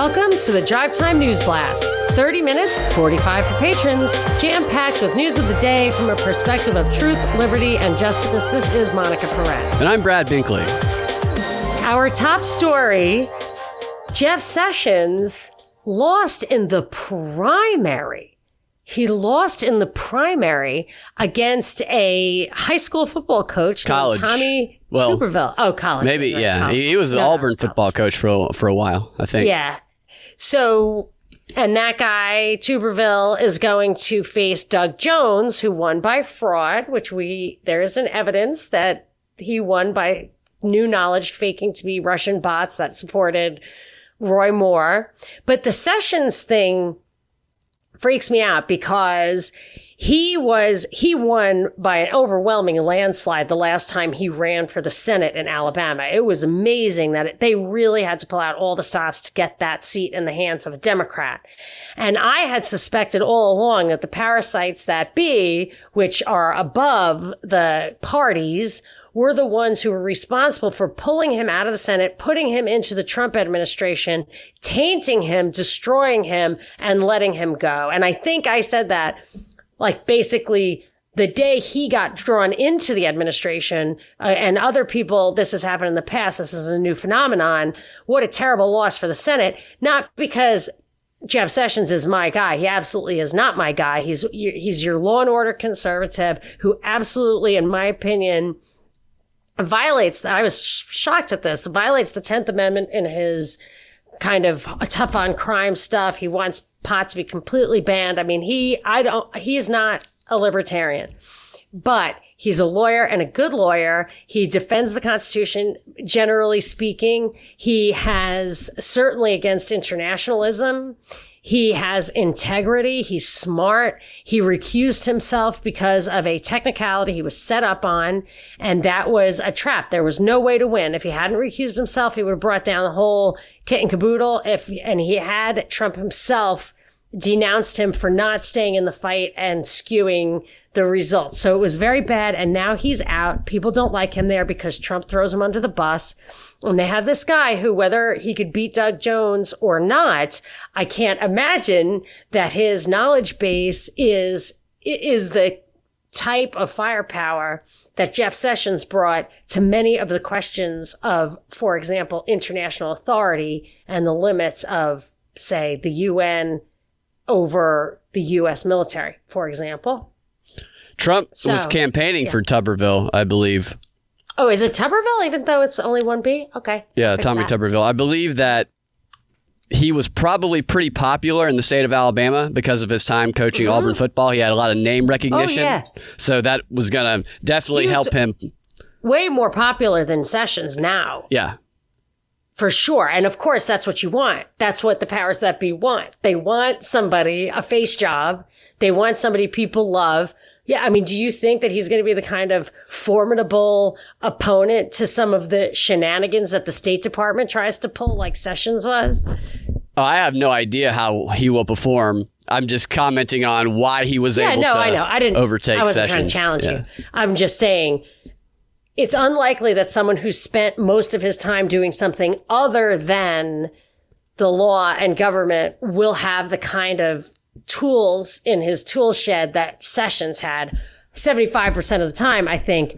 Welcome to the Drive Time News Blast. 30 minutes, 45 for patrons, jam packed with news of the day from a perspective of truth, liberty, and justice. This is Monica Perez. And I'm Brad Binkley. Our top story Jeff Sessions lost in the primary. He lost in the primary against a high school football coach College. named Tommy Well, Tuberville. Oh, college. Maybe, Right, yeah. college. He, he was an No, no, Auburn football coach for a, for a while, I think. Yeah. So, and that guy, Tuberville, is going to face Doug Jones, who won by fraud, which we, there is an evidence that he won by new knowledge faking to be Russian bots that supported Roy Moore. But the Sessions thing freaks me out because he was he won by an overwhelming landslide the last time he ran for the Senate in Alabama. It was amazing that it, they really had to pull out all the stops to get that seat in the hands of a Democrat. And I had suspected all along that the parasites that be, which are above the parties, were the ones who were responsible for pulling him out of the Senate, putting him into the Trump administration, tainting him, destroying him, and letting him go. And I think I said that like basically the day he got drawn into the administration uh, and other people this has happened in the past this is a new phenomenon what a terrible loss for the senate not because Jeff Sessions is my guy. He absolutely is not my guy. He's he's your law and order conservative who absolutely, in my opinion, violates. I was shocked at this. Violates the Tenth Amendment in his kind of tough on crime stuff. He wants pot to be completely banned. I mean, he, I don't, he's not a libertarian, but he's a lawyer and a good lawyer. He defends the Constitution, generally speaking. He has certainly against internationalism. He has integrity. He's smart. He recused himself because of a technicality he was set up on. And that was a trap. There was no way to win. If he hadn't recused himself, he would have brought down the whole kit and caboodle. If, and he had Trump himself denounced him for not staying in the fight and skewing the results. So it was very bad. And now he's out. People don't like him there because Trump throws him under the bus. And they have this guy who, whether he could beat Doug Jones or not, I can't imagine that his knowledge base is, is the type of firepower that Jeff Sessions brought to many of the questions of, for example, international authority and the limits of, say, the UN over the U.S. military, for example. Trump So, was campaigning for Tuberville, I believe. Oh, is it Tuberville, even though it's only one B? Okay. Yeah, Tommy that. Tuberville. I believe that he was probably pretty popular in the state of Alabama because of his time coaching mm-hmm. Auburn football. He had a lot of name oh, recognition. yeah. So that was going to definitely He help him. Way more popular than Sessions now. Yeah. For sure. And of course, that's what you want. That's what the powers that be want. They want somebody, a face job. They want somebody people love. Yeah. I mean, do you think that he's going to be the kind of formidable opponent to some of the shenanigans that the State Department tries to pull, like Sessions was? Oh, I have no idea how he will perform. I'm just commenting on why he was Yeah, able no, to I know. I didn't overtake I wasn't Sessions. trying to challenge Yeah. you. I'm just saying it's unlikely that someone who spent most of his time doing something other than the law and government will have the kind of tools in his tool shed that Sessions had. 75% of the time, I think,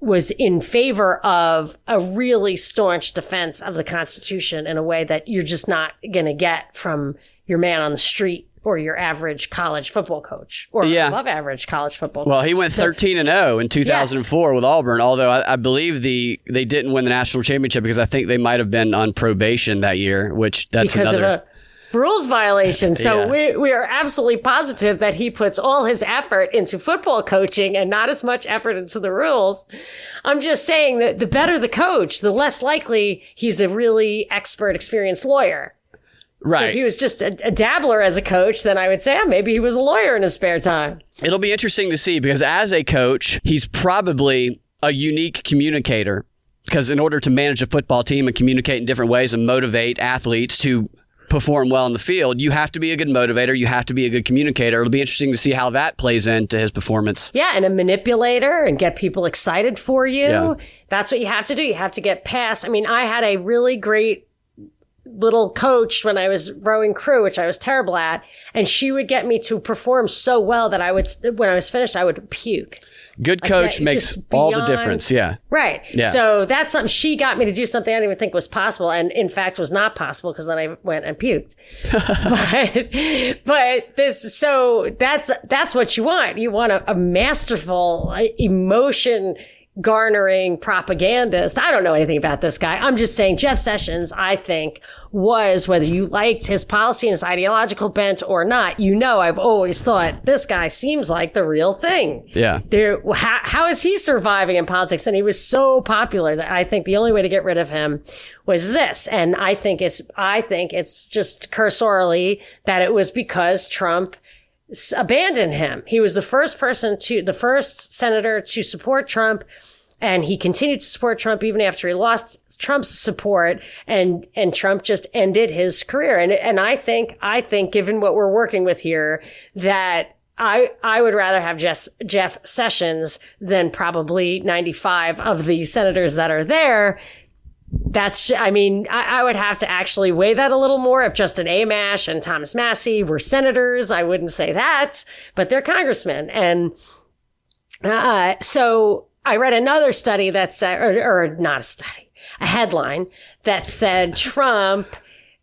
was in favor of a really staunch defense of the Constitution in a way that you're just not going to get from your man on the street or your average college football coach or Yeah. above average college football Well, coach. he went 13 and 0 in 2004 with Auburn. Although I, I believe the they didn't win the national championship because I think they might have been on probation that year, which that's because another. Rules violation. So Yeah. we, we are absolutely positive that he puts all his effort into football coaching and not as much effort into the rules. I'm just saying that the better the coach, the less likely he's a really expert, experienced lawyer. So right. if he was just a, a dabbler as a coach, then I would say, oh, maybe he was a lawyer in his spare time. It'll be interesting to see because as a coach, he's probably a unique communicator. Because in order to manage a football team and communicate in different ways and motivate athletes to perform well in the field, you have to be a good motivator. You have to be a good communicator. It'll be interesting to see how that plays into his performance. Yeah, and a manipulator and get people excited for you. Yeah. That's what you have to do. You have to get past. I mean, I had a really great little coach when I was rowing crew, which I was terrible at, and she would get me to perform so well that I would, when I was finished, I would puke. Good coach makes just all the difference. Yeah. Right. Yeah. So that's something she got me to do something I didn't even think was possible, and in fact was not possible because then I went and puked. but but this so that's that's what you want. You want a, a masterful uh, emotion garnering propagandist. I don't know anything about this guy. I'm just saying Jeff Sessions, I think, was whether you liked his policy and his ideological bent or not, you know I've always thought this guy seems like the real thing Yeah. there how, how is he surviving in politics and he was so popular that i think the only way to get rid of him was this and i think it's i think it's just cursorily that it was because trump abandoned him he was the first person to the first senator to support trump and he continued to support Trump even after he lost Trump's support and and Trump just ended his career and and I think I think given what we're working with here that I I would rather have Jeff, Jeff Sessions than probably 95 of the senators that are there. That's, I mean, I, I would have to actually weigh that a little more. If Justin Amash and Thomas Massie were senators, I wouldn't say that, but they're congressmen. And uh, so I read another study that said, or, or not a study, a headline that said Trump,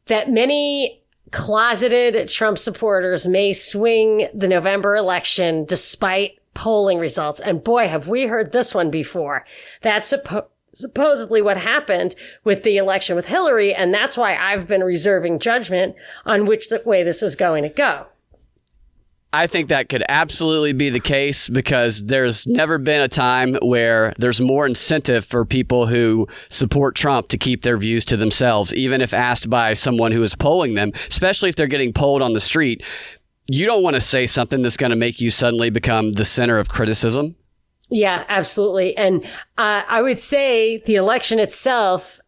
that many closeted Trump supporters may swing the November election despite polling results. And boy, have we heard this one before. That's suppo- supposedly what happened with the election with Hillary. And that's why I've been reserving judgment on which way this is going to go. I think that could absolutely be the case because there's never been a time where there's more incentive for people who support Trump to keep their views to themselves, even if asked by someone who is polling them, especially if they're getting polled on the street. You don't want to say something that's going to make you suddenly become the center of criticism. Yeah, absolutely. And uh, I would say the election itself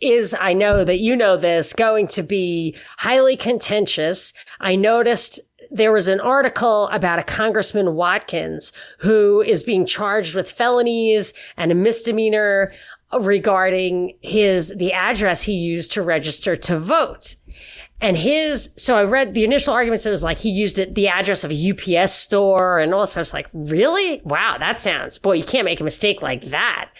is, I know that you know this, going to be highly contentious. I noticed there was an article about a Congressman Watkins who is being charged with felonies and a misdemeanor regarding his, the address he used to register to vote. And his, so I read the initial arguments. It was like he used it, the address of a UPS store and all this. I was like, really? Wow, that sounds, boy, you can't make a mistake like that.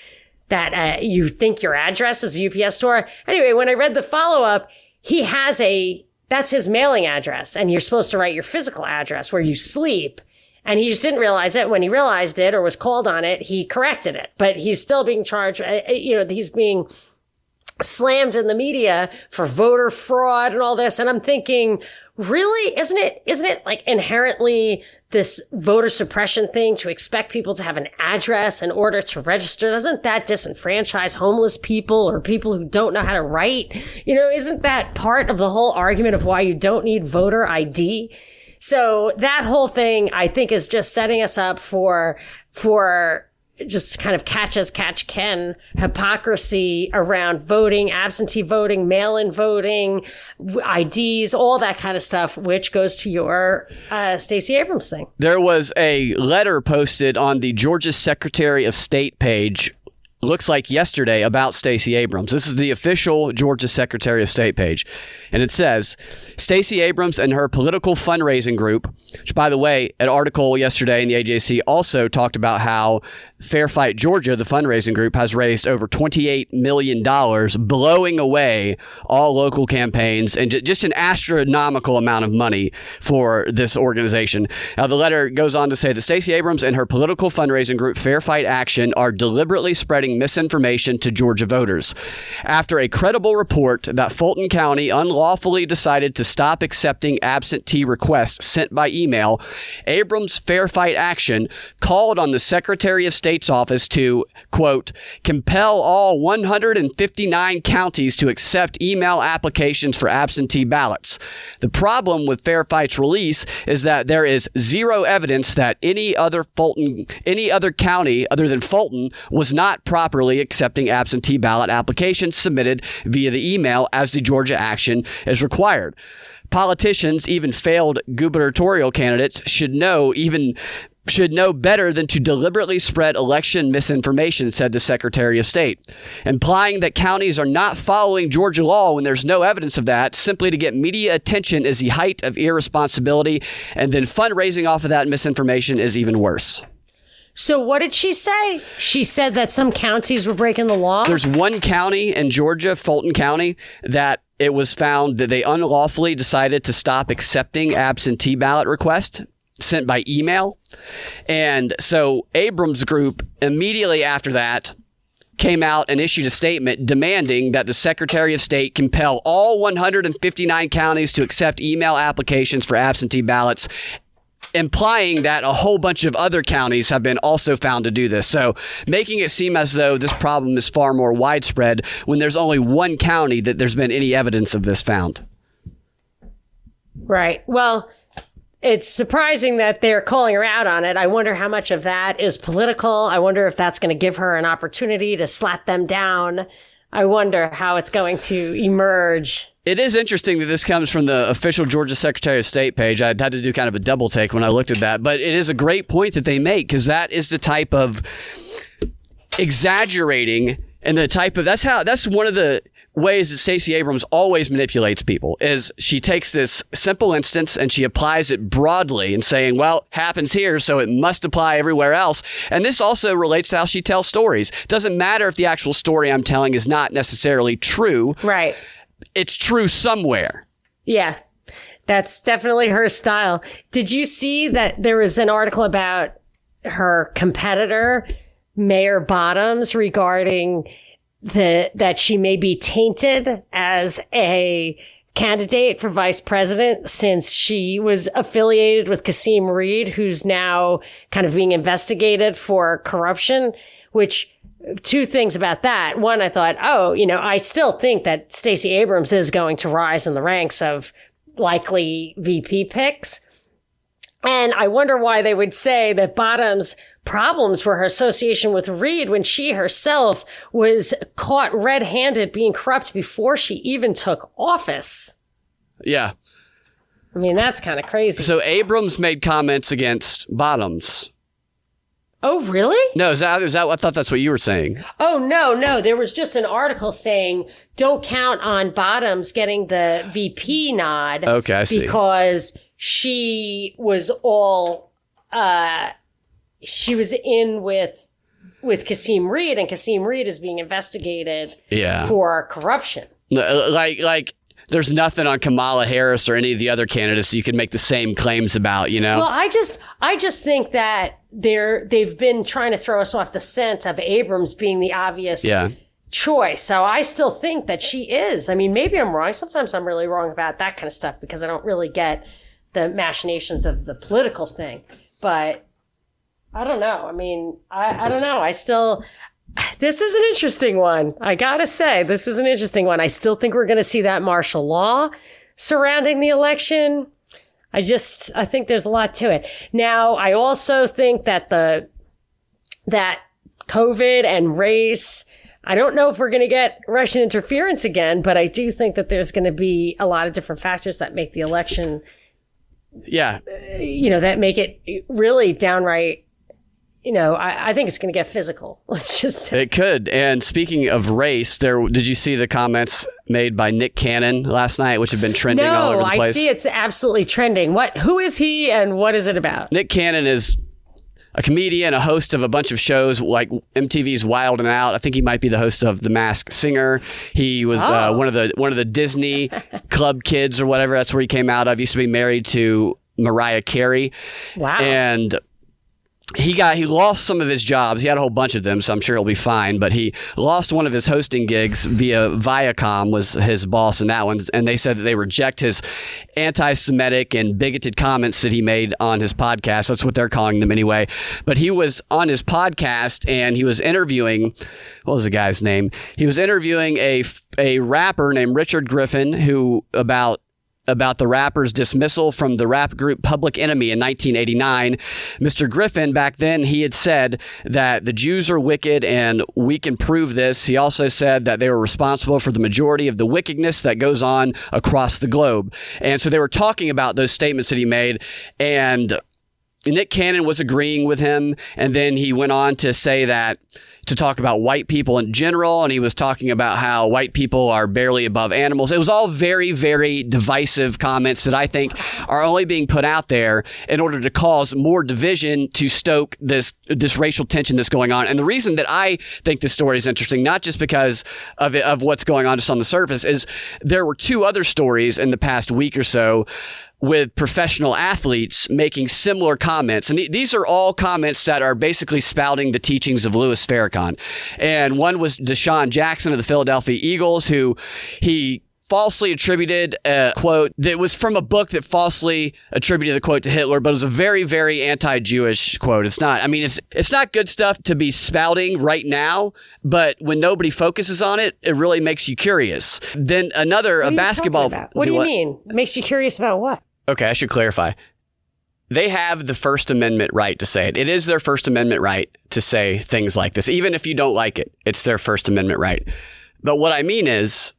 That uh, you think your address is a UPS store. Anyway, when I read the follow up, he has a, that's his mailing address. And you're supposed to write your physical address where you sleep. And he just didn't realize it. When he realized it or was called on it, he corrected it. But he's still being charged. uh, You know, he's being slammed in the media for voter fraud and all this. And I'm thinking, really? Isn't it, isn't it like inherently this voter suppression thing to expect people to have an address in order to register? Doesn't that disenfranchise homeless people or people who don't know how to write? You know, isn't that part of the whole argument of why you don't need voter ID? So that whole thing, I think, is just setting us up for, for just kind of catch as catch can hypocrisy around voting, absentee voting, mail in voting, IDs, all that kind of stuff, which goes to your uh, Stacey Abrams thing. There was a letter posted on the Georgia Secretary of State page looks like yesterday about Stacey Abrams. This is the official Georgia Secretary of State page. And it says Stacey Abrams and her political fundraising group, which by the way, an article yesterday in the AJC also talked about how Fair Fight Georgia, the fundraising group, has raised over $28 million, blowing away all local campaigns and just an astronomical amount of money for this organization. Now, the letter goes on to say that Stacey Abrams and her political fundraising group, Fair Fight Action, are deliberately spreading misinformation to Georgia voters. After a credible report that Fulton County unlawfully decided to stop accepting absentee requests sent by email, Abrams Fair Fight Action called on the Secretary of State's office to, quote, compel all 159 counties to accept email applications for absentee ballots. The problem with Fair Fight's release is that there is zero evidence that any other Fulton, any other county other than Fulton was not properly accepting absentee ballot applications submitted via the email as the Georgia action is required. Politicians, even failed gubernatorial candidates, should know even should know better than to deliberately spread election misinformation, said the Secretary of State, implying that counties are not following Georgia law when there's no evidence of that, simply to get media attention is the height of irresponsibility, and then fundraising off of that misinformation is even worse. So what did she say? She said that some counties were breaking the law. There's one county in Georgia, Fulton County, that it was found that they unlawfully decided to stop accepting absentee ballot requests sent by email. And so Abrams Group immediately after that came out and issued a statement demanding that the Secretary of State compel all 159 counties to accept email applications for absentee ballots implying that a whole bunch of other counties have been also found to do this. So making it seem as though this problem is far more widespread when there's only one county that there's been any evidence of this found. Right. Well, it's surprising that they're calling her out on it. I wonder how much of that is political. I wonder if that's going to give her an opportunity to slap them down. I wonder how it's going to emerge. It is interesting that this comes from the official Georgia Secretary of State page. I had to do kind of a double take when I looked at that, but it is a great point that they make because that is the type of exaggerating and the type of that's how that's one of the ways that Stacey Abrams always manipulates people is she takes this simple instance and she applies it broadly and saying, well, happens here, so it must apply everywhere else. And this also relates to how she tells stories. Doesn't matter if the actual story I'm telling is not necessarily true. Right. It's true somewhere. Yeah. That's definitely her style. Did you see that there was an article about her competitor, Mayor Bottoms, regarding the that she may be tainted as a candidate for vice president since she was affiliated with Kasim Reed, who's now kind of being investigated for corruption, which two things about that. One, I thought, oh, you know, I still think that Stacey Abrams is going to rise in the ranks of likely VP picks. And I wonder why they would say that Bottoms' problems were her association with Reed when she herself was caught red handed being corrupt before she even took office. Yeah. I mean, that's kind of crazy. So Abrams made comments against Bottoms. Oh, really? No, is that is that? I thought that's what you were saying. Oh, no, no. There was just an article saying don't count on Bottoms getting the VP nod. Okay, I see. Because she was all, uh, she was in with, with Kasim Reed and Kasim Reed is being investigated Yeah. for corruption. Like like there's nothing on Kamala Harris or any of the other candidates you can make the same claims about, you know? Well, I just, I just think that they're, they've been trying to throw us off the scent of Abrams being the obvious yeah. choice. So I still think that she is. I mean, maybe I'm wrong. Sometimes I'm really wrong about that kind of stuff because I don't really get the machinations of the political thing. But I don't know. I mean, I, I don't know. I still, this is an interesting one. I gotta say, this is an interesting one. I still think we're gonna see that martial law surrounding the election. I just, I think there's a lot to it. Now, I also think that the, that COVID and race, I don't know if we're going to get Russian interference again, but I do think that there's going to be a lot of different factors that make the election, Yeah. you know, that make it really downright, you know, I, I think it's going to get physical. Let's just say. It could. And speaking of race, there did you see the comments made by Nick Cannon last night, which have been trending all over No, the I see it's absolutely trending. What, who is he and what is it about? Nick Cannon is a comedian, a host of a bunch of shows like MTV's Wild and Out. I think he might be the host of The Masked Singer. He was uh, Oh. one of the one of the Disney Club kids or whatever. That's where he came out of. He used to be married to Mariah Carey, Wow. and he got he lost some of his jobs. He had a whole bunch of them, so I'm sure he'll be fine. But he lost one of his hosting gigs via Viacom was his boss in that one, and they said that they reject his anti-Semitic and bigoted comments that he made on his podcast. That's what they're calling them anyway. But he was on his podcast and he was interviewing. What was the guy's name? He was interviewing a a rapper named Richard Griffin who about about the rapper's dismissal from the rap group Public Enemy in 1989. Mr. Griffin, back then, he had said that the Jews are wicked and we can prove this. He also said that they were responsible for the majority of the wickedness that goes on across the globe. And so they were talking about those statements that he made and Nick Cannon was agreeing with him, and then he went on to say that to talk about white people in general, and he was talking about how white people are barely above animals. It was all very, very divisive comments that I think are only being put out there in order to cause more division to stoke this this racial tension that's going on. And the reason that I think this story is interesting, not just because of it, of what's going on just on the surface, is there were two other stories in the past week or so with professional athletes making similar comments. And th- these are all comments that are basically spouting the teachings of Louis Farrakhan. And one was DeSean Jackson of the Philadelphia Eagles, who he falsely attributed a quote that was from a book that falsely attributed the quote to Hitler, but it was a very, very anti-Jewish quote. It's not. I mean, it's it's not good stuff to be spouting right now, but when nobody focuses on it, it really makes you curious. Then another What a basketball. What do you mean? Makes you curious about what? Okay, I should clarify. They have the First Amendment right to say it. It is their First Amendment right to say things like this, even if you don't like it. It's their First Amendment right. But what I mean is,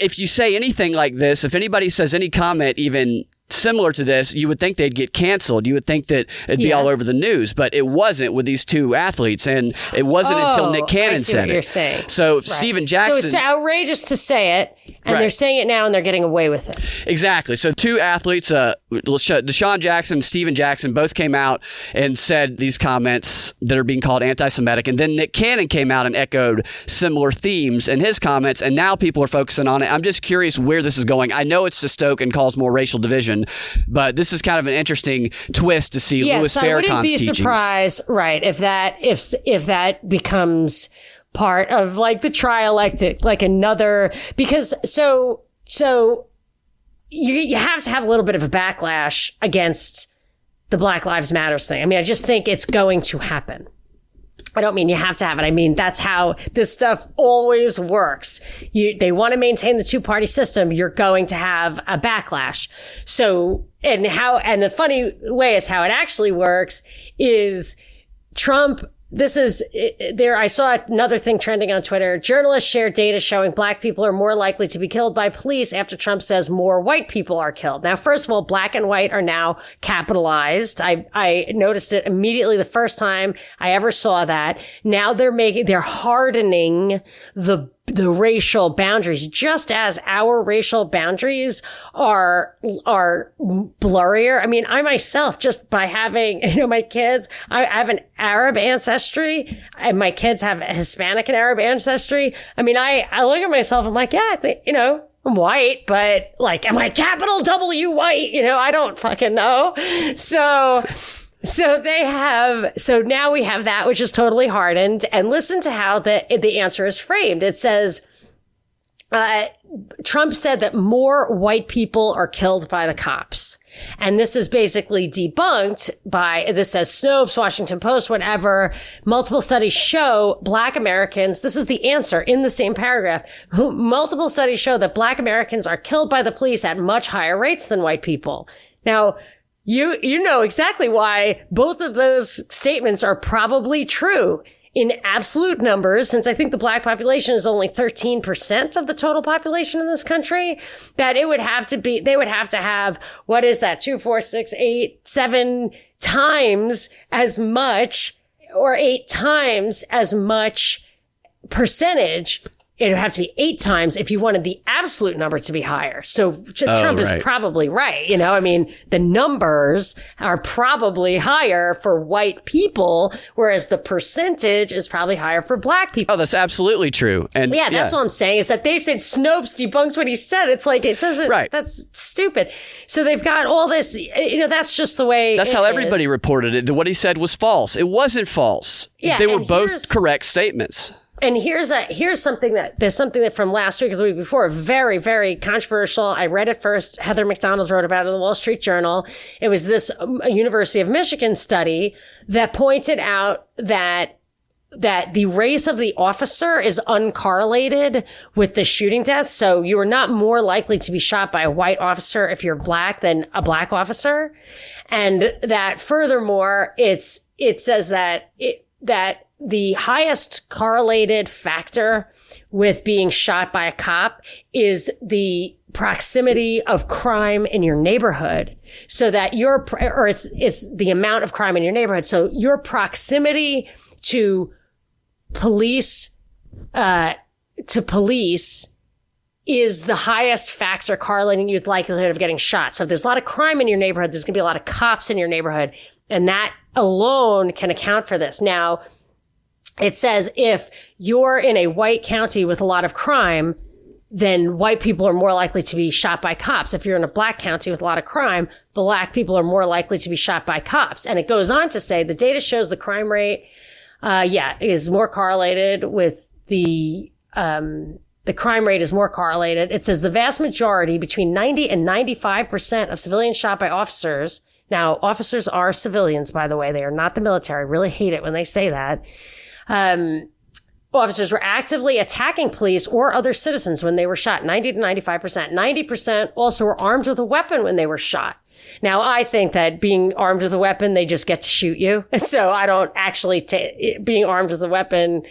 if you say anything like this, if anybody says any comment even similar to this, you would think they'd get canceled. You would think that it'd be Yeah. all over the news, but it wasn't with these two athletes, and it wasn't until Oh, Nick I Cannon said it. you're saying. So Stephen Jackson. So it's outrageous to say it, and Right. they're saying it now, and they're getting away with it. Exactly. So two athletes, uh, DeSean Jackson and Stephen Jackson, both came out and said these comments that are being called anti-Semitic, and then Nick Cannon came out and echoed similar themes in his comments, and now people are focusing on it. I'm just curious where this is going. I know it's to stoke and cause more racial division, but this is kind of an interesting twist to see Louis Yes, I wouldn't be teachings. surprised, right, if that if if that becomes part of like the trialectic, like another because so so you you have to have a little bit of a backlash against the Black Lives Matters thing. I mean, I just think it's going to happen. I don't mean you have to have it. I mean that's how this stuff always works. You they want to maintain the two party system. You're going to have a backlash. So and how and the funny way is how it actually works is Trump. This is there. I saw another thing trending on Twitter. Journalists share data showing black people are more likely to be killed by police after Trump says more white people are killed. Now, first of all, black and white are now capitalized. I, I noticed it immediately the first time I ever saw that. Now they're making, they're hardening the the racial boundaries, just as our racial boundaries are are blurrier. I mean, I myself, just by having you know my kids, I, I have an Arab ancestry, and my kids have Hispanic and Arab ancestry. I mean, I I look at myself, I'm like, yeah, I think, you know. I'm white, but like, am I capital W white? You know, I don't fucking know. So, so they have, so now we have that, which is totally hardened. And listen to how the, the answer is framed. It says, uh, Trump said that more white people are killed by the cops. And this is basically debunked by, this says Snopes, Washington Post, whatever. Multiple studies show black Americans, this is the answer in the same paragraph. Multiple studies show that black Americans are killed by the police at much higher rates than white people. Now, you, you know exactly why both of those statements are probably true in absolute numbers, since I think the black population is only 13% of the total population in this country, that it would have to be, they would have to have, what is that? Two, four, six, eight, seven times as much or eight times as much percentage. It would have to be eight times if you wanted the absolute number to be higher. So Tr- oh, Trump right. is probably right. You know, I mean, the numbers are probably higher for white people, whereas the percentage is probably higher for black people. Oh, that's absolutely true. And Yeah, that's what I'm saying is that they said Snopes debunks what he said. It's like, it doesn't, Right. that's stupid. So they've got all this, you know, that's just the way. That's how is. everybody reported it. What he said was false. It wasn't false. Yeah, they were both correct statements. And here's a here's something that there's something that from last week or the week before, very very controversial. I read it first. Heather Mac Donald wrote about it in the Wall Street Journal. It was this um, University of Michigan study that pointed out that that the race of the officer is uncorrelated with the shooting death. So you are not more likely to be shot by a white officer if you're black than a black officer. And that furthermore, it's, it says that it, that the highest correlated factor with being shot by a cop is the proximity of crime in your neighborhood so that your, or it's, it's the amount of crime in your neighborhood. So your proximity to police, uh, to police is the highest factor correlating with likelihood of getting shot. So if there's a lot of crime in your neighborhood, there's going to be a lot of cops in your neighborhood. And that alone can account for this. Now, it says if you're in a white county with a lot of crime, then white people are more likely to be shot by cops. If you're in a black county with a lot of crime, black people are more likely to be shot by cops. And it goes on to say the data shows the crime rate, uh, yeah, is more correlated with the, um, the crime rate is more correlated. It says the vast majority, between 90 and 95% of civilians shot by officers. Now, officers are civilians, by the way. They are not the military. I really hate it when they say that. Um, officers were actively attacking police or other citizens when they were shot 90 to 95%. 90% also were armed with a weapon when they were shot. Now, I think that being armed with a weapon, they just get to shoot you. So I don't actually take being armed with a weapon.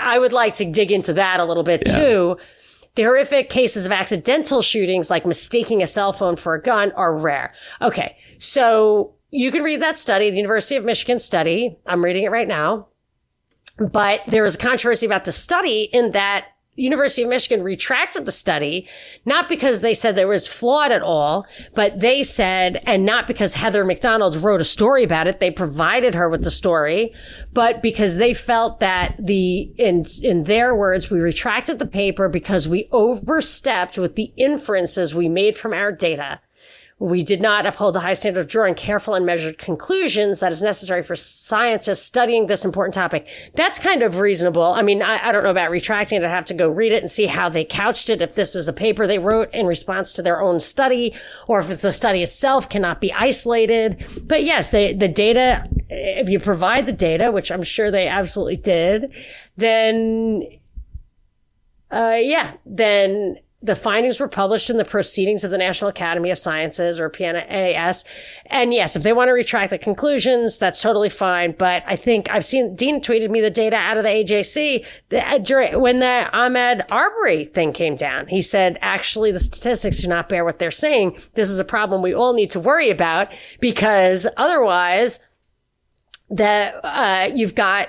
I would like to dig into that a little bit yeah. too. The horrific cases of accidental shootings, like mistaking a cell phone for a gun, are rare. Okay. So you can read that study, the University of Michigan study. I'm reading it right now. But there was a controversy about the study in that University of Michigan retracted the study, not because they said there was flawed at all, but they said, and not because Heather Mac Donald wrote a story about it, they provided her with the story, but because they felt that the, in, in their words, we retracted the paper because we overstepped with the inferences we made from our data. We did not uphold the high standard of drawing careful and measured conclusions that is necessary for scientists studying this important topic. That's kind of reasonable. I mean, I, I, don't know about retracting it. I have to go read it and see how they couched it. If this is a paper they wrote in response to their own study, or if it's the study itself cannot be isolated. But yes, they, the data, if you provide the data, which I'm sure they absolutely did, then, uh, yeah, then the findings were published in the Proceedings of the National Academy of Sciences or PNAS. And yes, if they want to retract the conclusions, that's totally fine. But I think I've seen Dean tweeted me the data out of the AJC that when the Ahmaud Arbery thing came down. He said, actually, the statistics do not bear what they're saying. This is a problem we all need to worry about because otherwise that, uh, you've got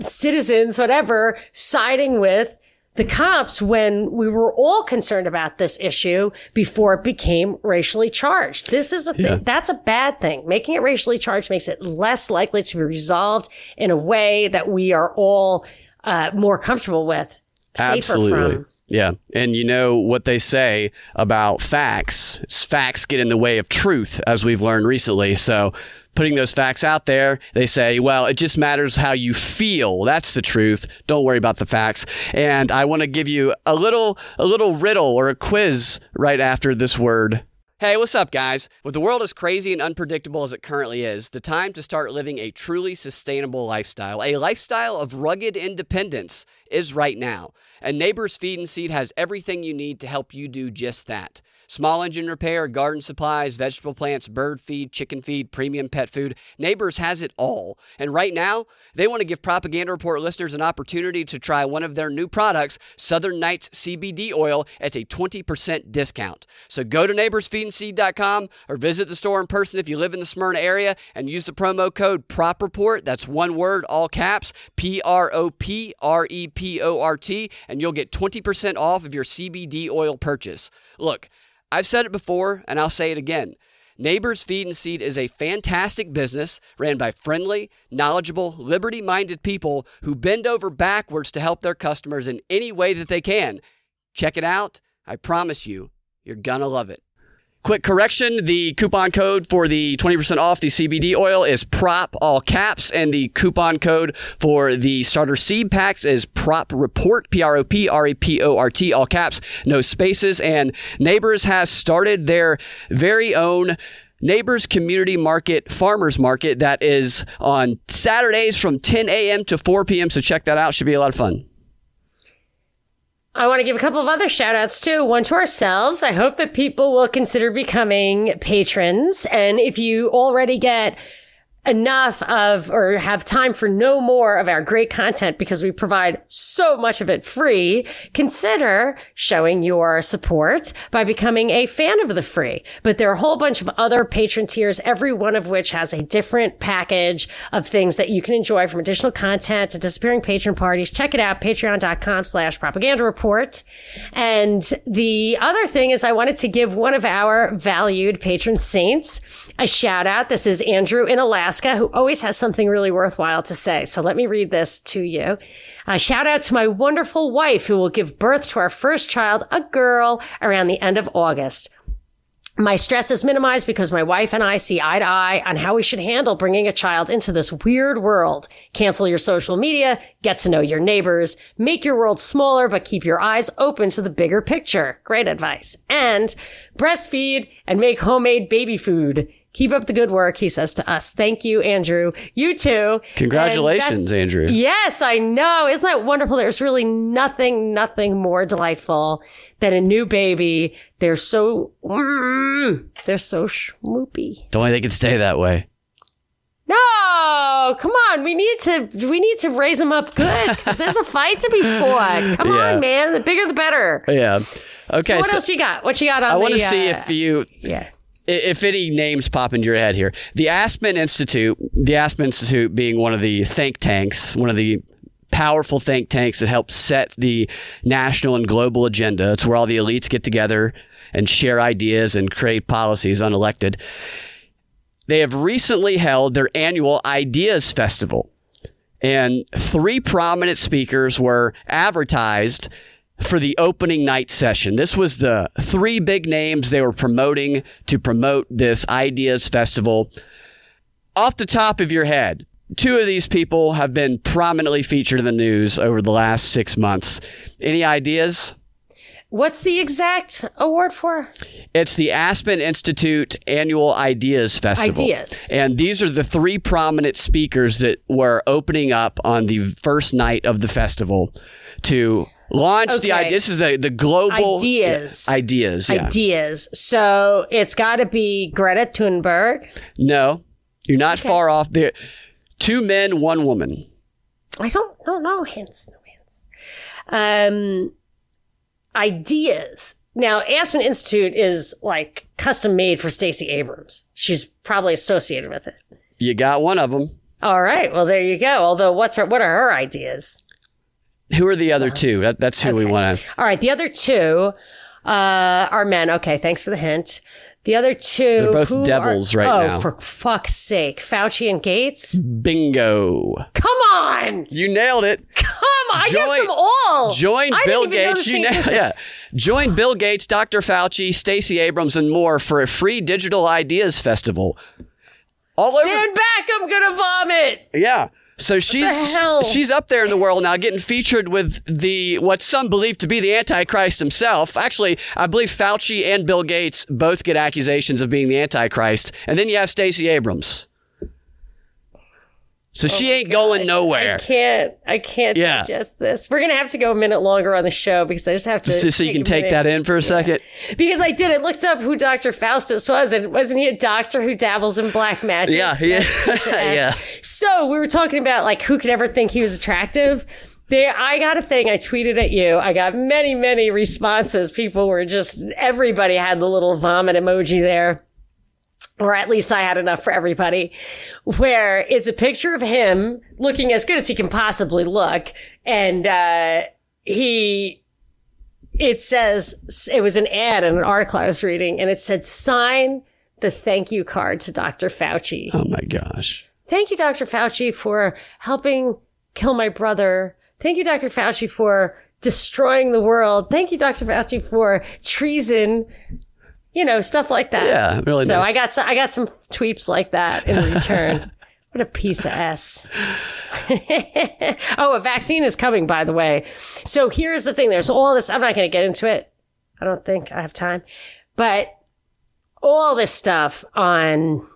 citizens, whatever, siding with the cops when we were all concerned about this issue before it became racially charged. This is a yeah. that's a bad thing. Making it racially charged makes it less likely to be resolved in a way that we are all uh, more comfortable with, safer Absolutely. from. Yeah. And you know what they say about facts? Facts get in the way of truth, as we've learned recently. So putting those facts out there, they say, well, it just matters how you feel. That's the truth. Don't worry about the facts. And I want to give you a little, a little riddle or a quiz right after this word. Hey, what's up, guys? With the world as crazy and unpredictable as it currently is, the time to start living a truly sustainable lifestyle, a lifestyle of rugged independence, is right now. And Neighbors Feed and Seed has everything you need to help you do just that. Small engine repair, garden supplies, vegetable plants, bird feed, chicken feed, premium pet food. Neighbors has it all. And right now, they want to give Propaganda Report listeners an opportunity to try one of their new products, Southern Nights CBD oil, at a 20% discount. So go to neighborsfeedandseed.com or visit the store in person if you live in the Smyrna area and use the promo code PROPREPORT. That's one word, all caps, P R O P R E P O R T, you'll get 20% off of your CBD oil purchase. Look, I've said it before and I'll say it again. Neighbors Feed and Seed is a fantastic business ran by friendly, knowledgeable, liberty minded people who bend over backwards to help their customers in any way that they can. Check it out. I promise you, you're gonna love it. Quick correction the coupon code for the 20% off the CBD oil is PROP, all caps, and the coupon code for the starter seed packs is PROP Report, P R O P R E P O R T, all caps, no spaces. And Neighbors has started their very own Neighbors Community Market Farmers Market that is on Saturdays from 10 a.m. to 4 p.m. So check that out. Should be a lot of fun. I want to give a couple of other shout outs too. One to ourselves. I hope that people will consider becoming patrons. And if you already get enough of or have time for no more of our great content because we provide so much of it free, consider showing your support by becoming a fan of the free. But there are a whole bunch of other patron tiers, every one of which has a different package of things that you can enjoy from additional content to disappearing patron parties. Check it out, patreon.com slash propaganda report. And the other thing is I wanted to give one of our valued patron saints a shout out. This is Andrew in Alaska, who always has something really worthwhile to say. So let me read this to you. A shout out to my wonderful wife, who will give birth to our first child, a girl, around the end of August. My stress is minimized because my wife and I see eye to eye on how we should handle bringing a child into this weird world. Cancel your social media, get to know your neighbors, make your world smaller, but keep your eyes open to the bigger picture. Great advice. And breastfeed and make homemade baby food. Keep up the good work, he says to us. Thank you, Andrew. You too. Congratulations, Andrew. Yes, I know. Isn't that wonderful? There's really nothing, nothing more delightful than a new baby. They're so, mm, they're so schmoopy. Don't think they can stay that way. No, come on. We need to, we need to raise them up good because there's a fight to be fought. Come Yeah. on, man. The bigger, the better. Yeah. Okay. So what so else you got? What you got on I want to the, see uh, if you yeah. If any names pop into your head here. The Aspen Institute, the Aspen Institute being one of the think tanks, one of the powerful think tanks that help set the national and global agenda. It's where all the elites get together and share ideas and create policies unelected. They have recently held their annual Ideas Festival, and three prominent speakers were advertised for the opening night session. This was the three big names they were promoting to promote this Ideas Festival. Off the top of your head, two of these people have been prominently featured in the news over the last six months. Any ideas? What's the exact award for? It's the Aspen Institute Annual Ideas Festival. Ideas. And these are the three prominent speakers that were opening up on the first night of the festival to launch the idea. This is the, the global Ideas. Yeah, ideas. Yeah. Ideas. So it's got to be Greta Thunberg. no, you're not far off. There, two men, one woman. I don't, I don't know hints. No hints. Um, ideas. Now, Aspen Institute is like custom made for Stacey Abrams. She's probably associated with it. You got one of them. All right. Well, there you go. Although, what's her? What are her ideas? Who are the other two? That, that's who we want to. All right. The other two uh, are men. Okay. Thanks for the hint. The other two. They're both devils are- right oh, now. Oh, for fuck's sake. Fauci and Gates? Bingo. Come on. You nailed it. Come on. I guess Join- them all. Join Bill Gates. You system. yeah. Join Bill Gates, Dr. Fauci, Stacey Abrams, and more for a free digital ideas festival. All over. Stand back. I'm going to vomit. Yeah. So she's she's up there in the world now, getting featured with the what some believe to be the Antichrist himself. Actually, I believe Fauci and Bill Gates both get accusations of being the Antichrist, and then you have Stacey Abrams. So she oh ain't going nowhere. I can't. I can't Yeah. digest this. We're gonna have to go a minute longer on the show because I just have to. So, so you can take minute. that in for a second. because I did. I looked up who Doctor Faustus was, and wasn't he a doctor who dabbles in black magic? Yeah, yeah, yeah. So we were talking about like who could ever think he was attractive. There, I got a thing. I tweeted at you. I got many, many responses. People were just everybody had the little vomit emoji there or at least I had enough for everybody, where it's a picture of him looking as good as he can possibly look. And, uh, he, it says, it was an ad in an article I was reading and it said, sign the thank you card to Dr. Fauci. Oh my gosh. Thank you, Dr. Fauci, for helping kill my brother. Thank you, Dr. Fauci, for destroying the world. Thank you, Dr. Fauci, for treason. You know, stuff like that. Yeah, really So nice. I got some, I got some tweets like that in return. what a piece of s. oh, a vaccine is coming, by the way. So here's the thing. There's all this. I'm not going to get into it. I don't think I have time, but all this stuff on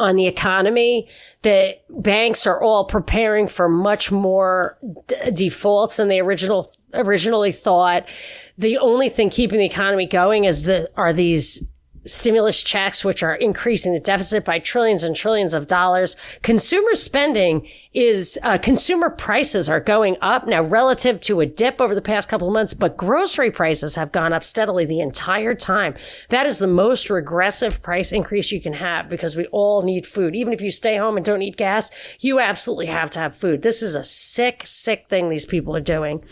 on the economy The banks are all preparing for much more d- defaults than they original originally thought. The only thing keeping the economy going is the are these stimulus checks, which are increasing the deficit by trillions and trillions of dollars. Consumer spending is, uh, consumer prices are going up now relative to a dip over the past couple of months, but grocery prices have gone up steadily the entire time. That is the most regressive price increase you can have because we all need food. Even if you stay home and don't eat gas, you absolutely have to have food. This is a sick, sick thing these people are doing.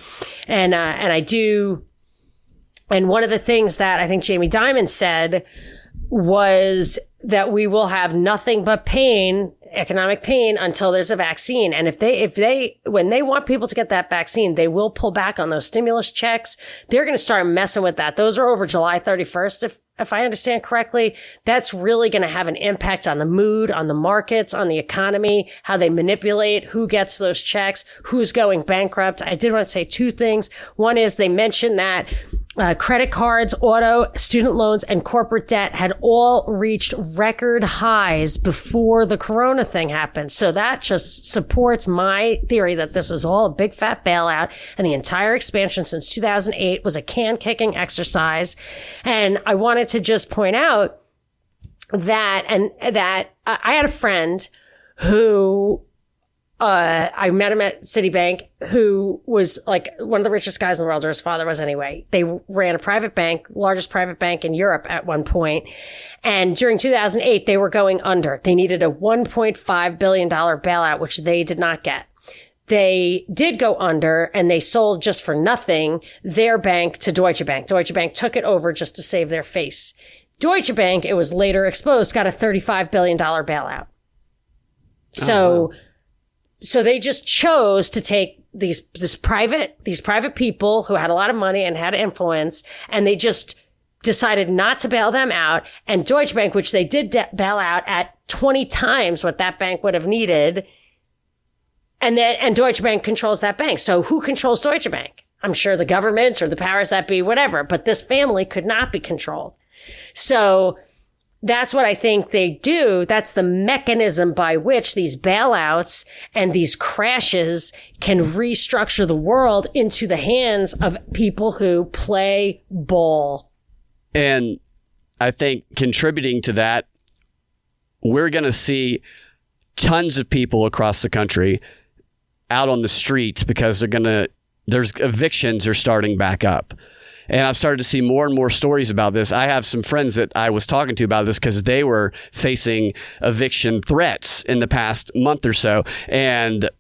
And, uh, and I do, and one of the things that I think Jamie Dimon said was that we will have nothing but pain, economic pain until there's a vaccine. And if they, if they, when they want people to get that vaccine, they will pull back on those stimulus checks. They're going to start messing with that. Those are over July 31st. If, if I understand correctly, that's really going to have an impact on the mood, on the markets, on the economy, how they manipulate who gets those checks, who's going bankrupt. I did want to say two things. One is they mentioned that uh, credit cards, auto, student loans, and corporate debt had all reached record highs before the corona thing happened. So that just supports my theory that this is all a big fat bailout and the entire expansion since 2008 was a can kicking exercise. And I wanted to just point out that, and that I had a friend who uh, I met him at Citibank, who was like one of the richest guys in the world, or his father was anyway. They ran a private bank, largest private bank in Europe at one point. And during 2008, they were going under. They needed a $1.5 billion bailout, which they did not get. They did go under and they sold just for nothing their bank to Deutsche Bank. Deutsche Bank took it over just to save their face. Deutsche Bank, it was later exposed, got a $35 billion bailout. So, wow so they just chose to take these this private these private people who had a lot of money and had influence and they just decided not to bail them out. And Deutsche Bank which they did de- bail out at 20 times what that bank would have needed. And then and Deutsche Bank controls that bank. So who controls Deutsche Bank? I'm sure the government or the powers that be whatever. But this family could not be controlled. So that's what I think they do. That's the mechanism by which these bailouts and these crashes can restructure the world into the hands of people who play ball. And I think contributing to that, we're going to see tons of people across the country out on the streets because they're going to, there's evictions are starting back up. And I've started to see more and more stories about this. I have some friends that I was talking to about this because they were facing eviction threats in the past month or so. And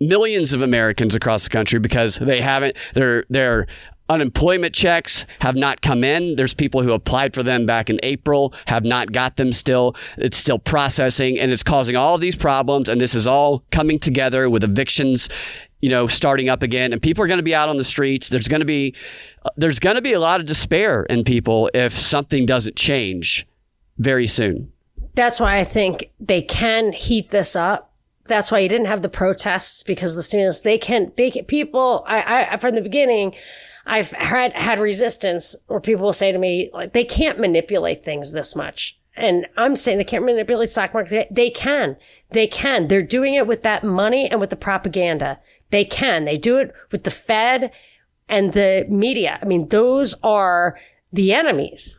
millions of Americans across the country because they haven't their their unemployment checks have not come in. There's people who applied for them back in April, have not got them still. It's still processing and it's causing all these problems. And this is all coming together with evictions, you know, starting up again. And people are going to be out on the streets. There's going to be uh, there's going to be a lot of despair in people if something doesn't change very soon. That's why I think they can heat this up. That's why you didn't have the protests because of the stimulus. They can, they can, people, I, I, from the beginning, I've had, had resistance where people will say to me, like, they can't manipulate things this much. And I'm saying they can't manipulate stock market. They can. They can. They're doing it with that money and with the propaganda. They can. They do it with the Fed and the media. I mean, those are the enemies.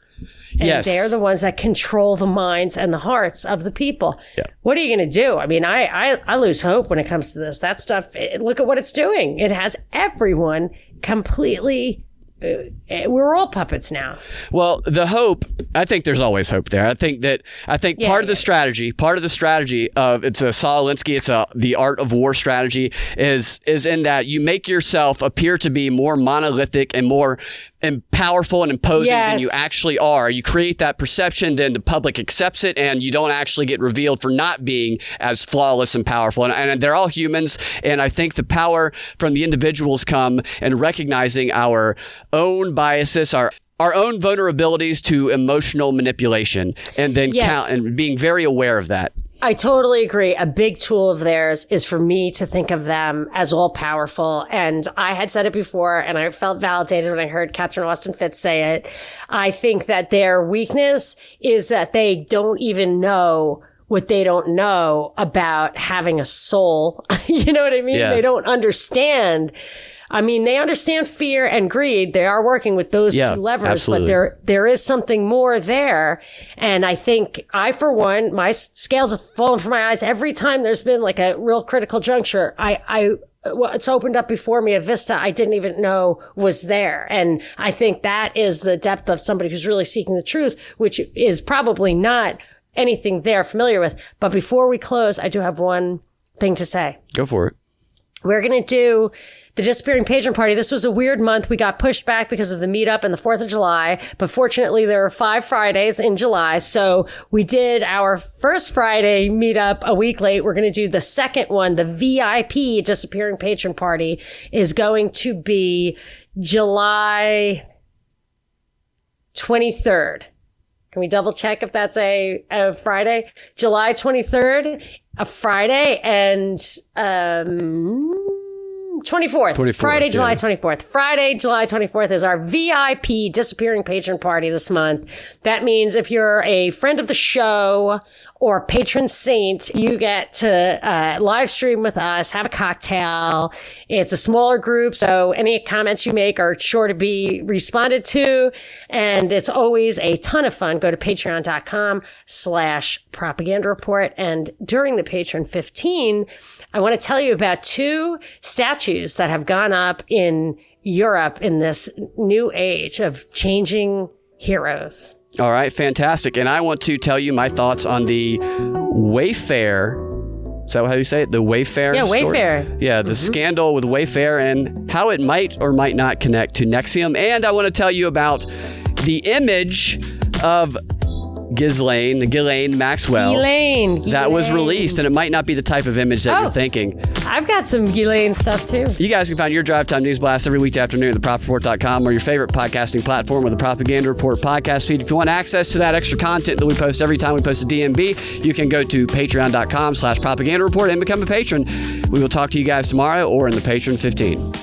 And yes. they're the ones that control the minds and the hearts of the people. Yeah. What are you going to do? I mean, I, I, I, lose hope when it comes to this. That stuff, it, look at what it's doing. It has everyone completely Uh, uh, we're all puppets now. Well, the hope, I think there's always hope there. I think that I think yeah, part of the strategy, part of the strategy of it's a Saul Alinsky, it's a the art of war strategy is is in that you make yourself appear to be more monolithic and more and powerful and imposing yes. than you actually are. You create that perception, then the public accepts it, and you don't actually get revealed for not being as flawless and powerful. And, and they're all humans, and I think the power from the individuals come in recognizing our own biases, our our own vulnerabilities to emotional manipulation, and then yes. count and being very aware of that. I totally agree. A big tool of theirs is for me to think of them as all powerful. And I had said it before and I felt validated when I heard Catherine Austin Fitts say it. I think that their weakness is that they don't even know what they don't know about having a soul. you know what I mean? Yeah. They don't understand. I mean, they understand fear and greed. They are working with those Yeah, two levers, absolutely. but there there is something more there. And I think I, for one, my scales have fallen from my eyes every time there's been like a real critical juncture. I, I, it's opened up before me a vista I didn't even know was there. And I think that is the depth of somebody who's really seeking the truth, which is probably not anything they're familiar with. But before we close, I do have one thing to say. Go for it. We're going to do the disappearing patron party. This was a weird month. We got pushed back because of the meetup and the 4th of July, but fortunately there are five Fridays in July. So we did our first Friday meetup a week late. We're going to do the second one. The VIP disappearing patron party is going to be July 23rd. Can we double check if that's a, a Friday? July 23rd, a Friday, and um, 24th. 24th, Friday, July yeah. 24th. Friday, July 24th is our VIP disappearing patron party this month. That means if you're a friend of the show or patron saint, you get to uh, live stream with us, have a cocktail. It's a smaller group, so any comments you make are sure to be responded to. And it's always a ton of fun. Go to patreon.com slash propaganda report. And during the patron 15, I want to tell you about two statues that have gone up in Europe in this new age of changing heroes. All right, fantastic. And I want to tell you my thoughts on the Wayfair. Is that how you say it? The Wayfair. Yeah, story? Wayfair. Yeah, the mm-hmm. scandal with Wayfair and how it might or might not connect to NXIVM. And I want to tell you about the image of Ghislaine, Ghislaine Maxwell. Elaine. That was released, and it might not be the type of image that Oh. you're thinking. I've got some Ghislaine stuff too. You guys can find your Drive Time News Blast every weekday afternoon at thepropreport.com or your favorite podcasting platform or the Propaganda Report podcast feed. If you want access to that extra content that we post every time we post a DNB, you can go to patreon.com slash propaganda report and become a patron. We will talk to you guys tomorrow or in the Patron 15.